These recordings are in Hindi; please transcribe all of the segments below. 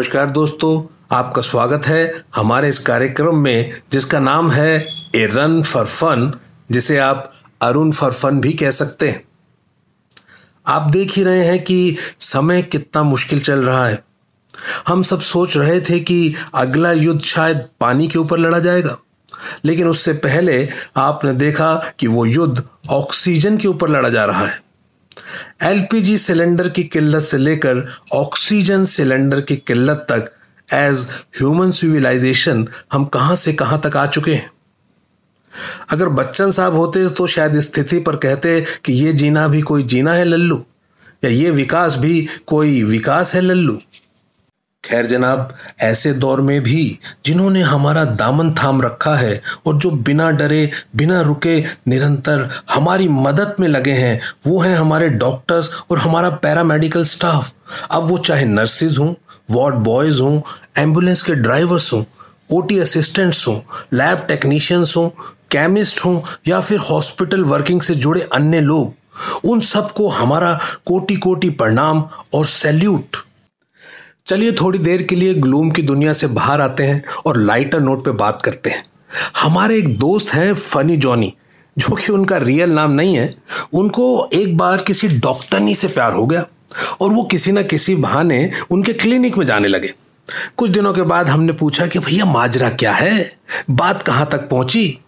नमस्कार दोस्तों, आपका स्वागत है हमारे इस कार्यक्रम में, जिसका नाम है ए रन फॉर फन, जिसे आप अरुण फॉर फन भी कह सकते हैं। आप देख ही रहे हैं कि समय कितना मुश्किल चल रहा है। हम सब सोच रहे थे कि अगला युद्ध शायद पानी के ऊपर लड़ा जाएगा, लेकिन उससे पहले आपने देखा कि वो युद्ध ऑक्सीजन के ऊपर लड़ा जा रहा है। एलपीजी सिलेंडर की किल्लत से लेकर ऑक्सीजन सिलेंडर की किल्लत तक एज ह्यूमन सिविलाइजेशन हम कहाँ से कहाँ तक आ चुके हैं? अगर बच्चन साहब होते तो शायद स्थिति पर कहते कि ये जीना भी कोई जीना है, लल्लू, या ये विकास भी कोई विकास है, लल्लू। खैर जनाब, ऐसे दौर में भी जिन्होंने हमारा दामन थाम रखा है और जो बिना डरे, बिना रुके निरंतर हमारी मदद में लगे हैं, वो हैं हमारे डॉक्टर्स और हमारा पैरामेडिकल स्टाफ। अब वो चाहे नर्सिस हों, वार्ड बॉयज़ हों, एंबुलेंस के ड्राइवर्स हों, ओटी असिस्टेंट्स हों, लैब टेक्नीशियंस हों, केमिस्ट हों, या फिर हॉस्पिटल वर्किंग से जुड़े अन्य लोग, उन सबको हमारा कोटि कोटि प्रणाम और सैल्यूट। चलिए थोड़ी देर के लिए ग्लूम की दुनिया से बाहर आते हैं और लाइटर नोट पे बात करते हैं। हमारे एक दोस्त हैं फनी जॉनी, जो कि उनका रियल नाम नहीं है। उनको एक बार किसी डॉक्टरनी से प्यार हो गया और वो किसी ना किसी बहाने उनके क्लिनिक में जाने लगे। कुछ दिनों के बाद हमने पूछा कि भैया माजरा क्या है? बात कहाँ तक पहुँची?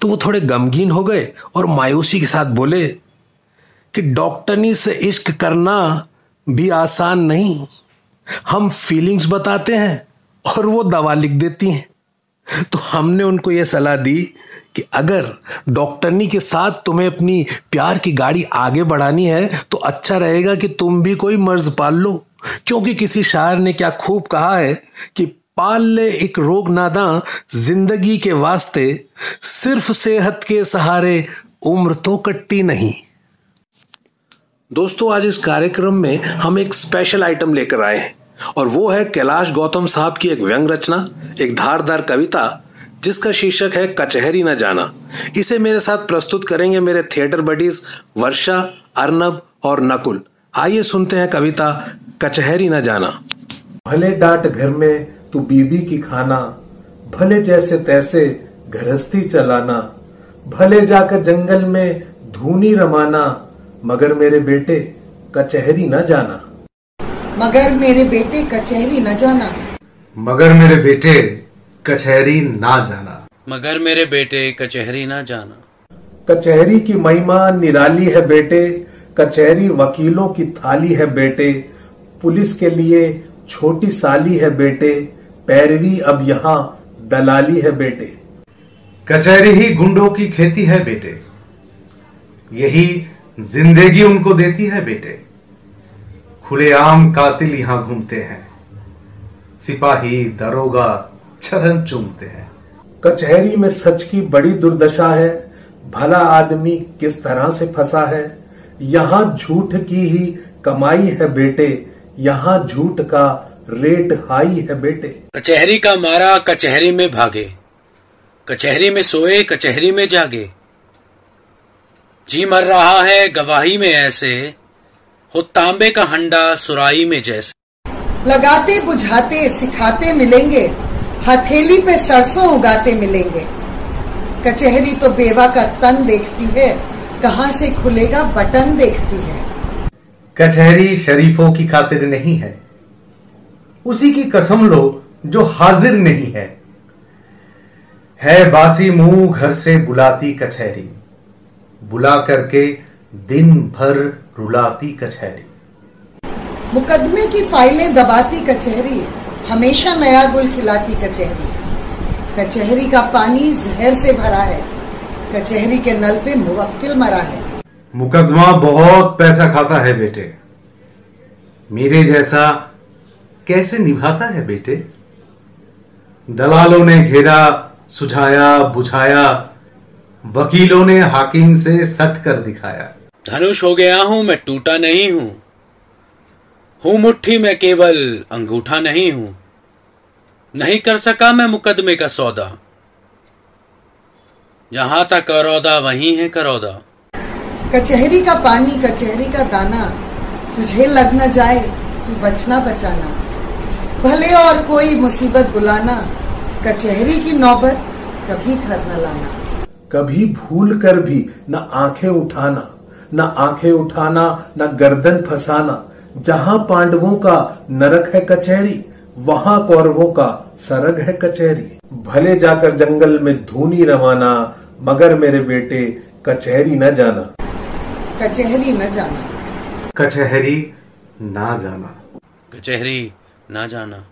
तो वो थोड़े गमगीन हो गए और मायूसी के साथ बोले कि डॉक्टरनी से इश्क करना भी आसान नहीं। हम फीलिंग्स बताते हैं और वो दवा लिख देती हैं। तो हमने उनको ये सलाह दी कि अगर डॉक्टरनी के साथ तुम्हें अपनी प्यार की गाड़ी आगे बढ़ानी है तो अच्छा रहेगा कि तुम भी कोई मर्ज पाल लो। क्योंकि किसी शायर ने क्या खूब कहा है कि पाल ले एक रोग नादा ज़िंदगी के वास्ते, सिर्फ़ सेहत के सहारे उम्र तो कटती नहीं। दोस्तों, आज इस कार्यक्रम में हम एक स्पेशल आइटम लेकर आए हैं। और वो है कैलाश गौतम साहब की एक व्यंग रचना, एक धारदार कविता, जिसका शीर्षक है कचहरी न जाना। इसे मेरे साथ प्रस्तुत करेंगे मेरे थिएटर बडीज वर्षा, अर्नब और नकुल। आइए सुनते हैं कविता, कचहरी न जाना। भले डांट घर में तू बीबी की खाना, भले जैसे तैसे गृहस्थी चलाना, भले जाकर जंगल में धूनी रमाना, मगर मेरे बेटे कचहरी न जाना। मगर मेरे बेटे कचहरी न जाना। मगर मेरे बेटे कचहरी ना जाना। मगर मेरे बेटे कचहरी ना जाना। कचहरी की महिमा निराली है बेटे कचहरी वकीलों की थाली है बेटे। पुलिस के लिए छोटी साली है बेटे पैरवी अब यहाँ दलाली है बेटे। कचहरी ही गुंडों की खेती है बेटे। यही ज़िंदगी उनको देती है बेटे। खुलेआम कातिल यहाँ घूमते हैं। सिपाही दरोगा चरण चूमते हैं। कचहरी में सच की बड़ी दुर्दशा है। भला आदमी किस तरह से फंसा है? यहाँ झूठ की ही कमाई है बेटे। यहाँ झूठ का रेट हाई है बेटे। कचहरी का मारा कचहरी में भागे। कचहरी में सोए कचहरी में जागे। जी मर रहा है गवाही में ऐसे। हो तांबे का हंडा सुराई में जैसे। लगाते बुझाते सिखाते मिलेंगे हथेली पे सरसों उगाते मिलेंगे। कचहरी तो बेवा का तन देखती है कहाँ से खुलेगा बटन देखती है। कचहरी शरीफों की खातिर नहीं है। उसी की कसम लो जो हाजिर नहीं है। है बासी मुँह घर से बुलाती कचहरी। बुला करके दिन भर रुलाती कचहरी। मुकदमे की फाइलें दबाती कचहरी हमेशा नया गुल खिलाती कचहरी। कचहरी का पानी जहर से भरा है कचहरी के नल पे मुवक्किल मरा है। मुकदमा बहुत पैसा खाता है बेटे। मेरे जैसा कैसे निभाता है बेटे? दलालों ने घेरा सुझाया बुझाया वकीलों ने हाकिम से सट कर दिखाया। धनुष हो गया हूँ मैं टूटा नहीं हूँ। हूँ मुट्ठी में केवल अंगूठा नहीं हूँ। नहीं कर सका मैं मुकदमे का सौदा। जहाँ तक करौदा वहीं है करौदा। कचहरी का पानी कचहरी का दाना तुझे लग न जाए तू बचना बचाना। भले और कोई मुसीबत बुलाना कचहरी की नौबत कभी घर न लाना। कभी भूल कर भी न आँखें उठाना। न आँखें उठाना न गर्दन फसाना। जहाँ पांडवों का नरक है कचहरी वहाँ कौरवों का सरग है कचहरी। भले जाकर जंगल में धूनी रवाना मगर मेरे बेटे कचहरी न जाना। कचहरी न जाना। कचहरी ना जाना। कचहरी ना जाना।